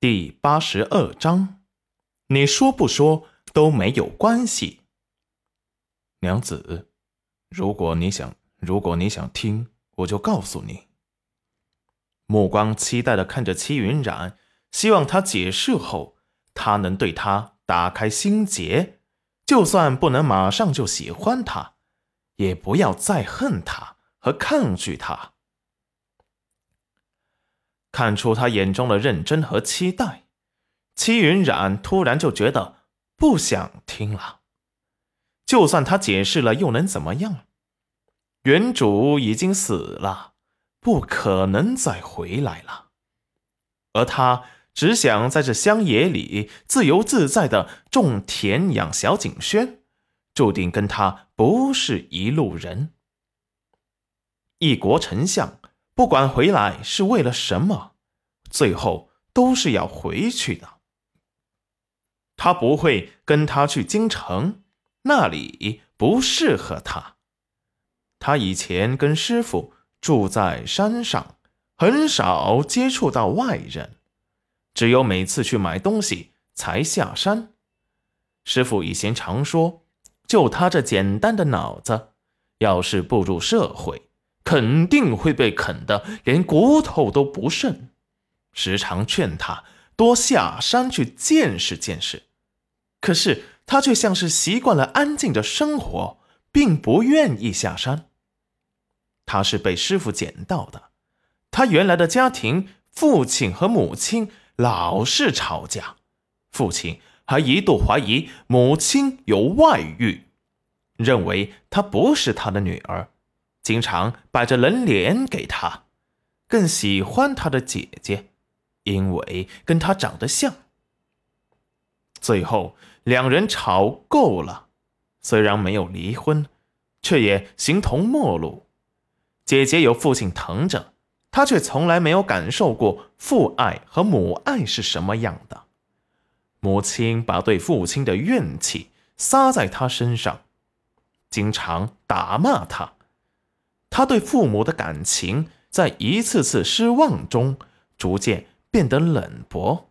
第八十二章，你说不说都没有关系。娘子，如果你想，如果你想听，我就告诉你。目光期待的看着戚云染，希望他解释后，他能对他打开心结，就算不能马上就喜欢他，也不要再恨他和抗拒他。看出他眼中的认真和期待，戚云染突然就觉得不想听了。就算他解释了，又能怎么样？原主已经死了，不可能再回来了。而他只想在这乡野里自由自在的种田养小景轩，注定跟他不是一路人。一国丞相。不管回来是为了什么，最后都是要回去的。他不会跟他去京城，那里不适合他。他以前跟师傅住在山上，很少接触到外人，只有每次去买东西才下山。师傅以前常说，就他这简单的脑子，要是步入社会。肯定会被啃得连骨头都不剩，时常劝他多下山去见识见识，可是他却像是习惯了安静的生活，并不愿意下山。他是被师傅捡到的，他原来的家庭，父亲和母亲老是吵架，父亲还一度怀疑母亲有外遇，认为她不是他的女儿。经常摆着人脸给他，更喜欢他的姐姐，因为跟他长得像。最后两人吵够了，虽然没有离婚，却也形同陌路。姐姐有父亲疼着，他却从来没有感受过父爱和母爱是什么样的。母亲把对父亲的怨气撒在他身上，经常打骂他。他对父母的感情在一次次失望中逐渐变得冷薄，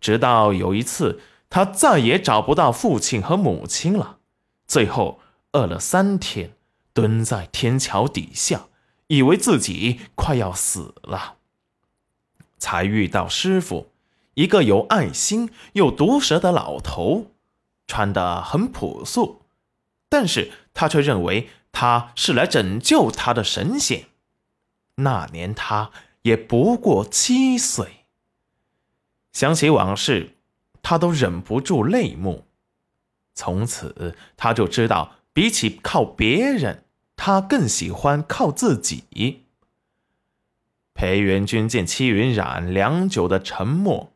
直到有一次，他再也找不到父亲和母亲了，最后饿了三天，蹲在天桥底下，以为自己快要死了，才遇到师傅，一个有爱心又毒舌的老头，穿得很朴素，但是他却认为。他是来拯救他的神仙，那年他也不过七岁。想起往事，他都忍不住泪目。从此，他就知道，比起靠别人，他更喜欢靠自己。裴元君见戚云染良久的沉默，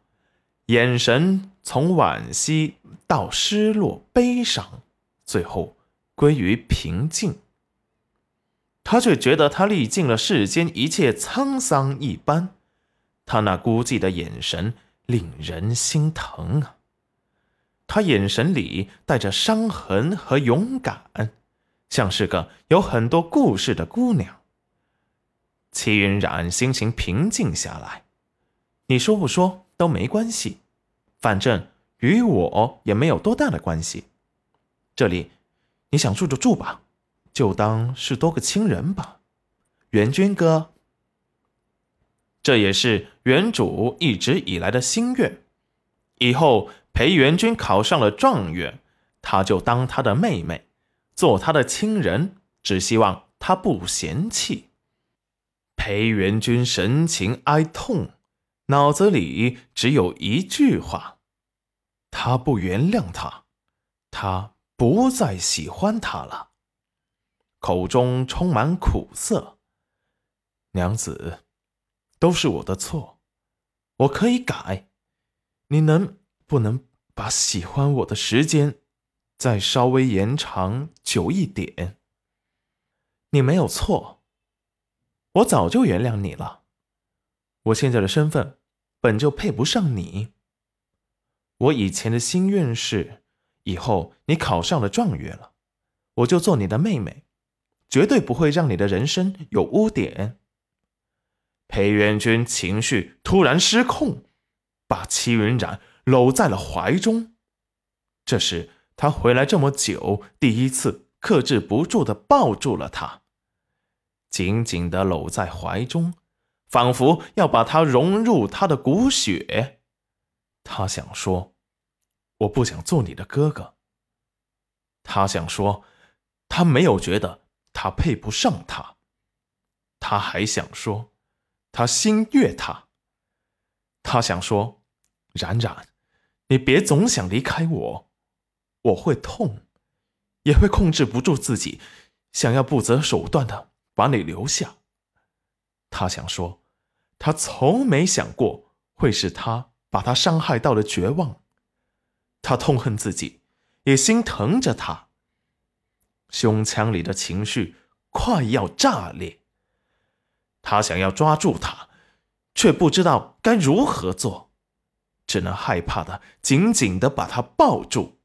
眼神从惋惜到失落、悲伤，最后归于平静。他却觉得他历尽了世间一切沧桑一般，他那孤寂的眼神令人心疼啊！他眼神里带着伤痕和勇敢，像是个有很多故事的姑娘。齐云染心情平静下来，你说不说都没关系，反正与我也没有多大的关系。这里，你想住就住吧。就当是多个亲人吧，元君哥。这也是原主一直以来的心愿。以后裴元君考上了状元，他就当他的妹妹，做他的亲人，只希望他不嫌弃。裴元君神情哀痛，脑子里只有一句话：他不原谅他，他不再喜欢他了。口中充满苦涩。娘子，都是我的错，我可以改。你能不能把喜欢我的时间再稍微延长久一点？你没有错，我早就原谅你了。我现在的身份本就配不上你。我以前的心愿是，以后你考上了状元了，我就做你的妹妹。绝对不会让你的人生有污点。裴元君情绪突然失控，把齐云染搂在了怀中。这是他回来这么久第一次克制不住的抱住了他，紧紧的搂在怀中，仿佛要把他融入他的骨血。他想说：“我不想做你的哥哥。”他想说：“他没有觉得他配不上他。”他还想说：“他心悦他。”他想说：“冉冉，你别总想离开我，我会痛，也会控制不住自己，想要不择手段的把你留下。”他想说：“他从没想过会是他。”把他伤害到了绝望，他痛恨自己，也心疼着他。胸腔里的情绪快要炸裂，他想要抓住他，却不知道该如何做，只能害怕的紧紧的把他抱住，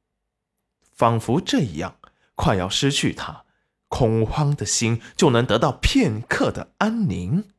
仿佛这样快要失去他，恐慌的心就能得到片刻的安宁。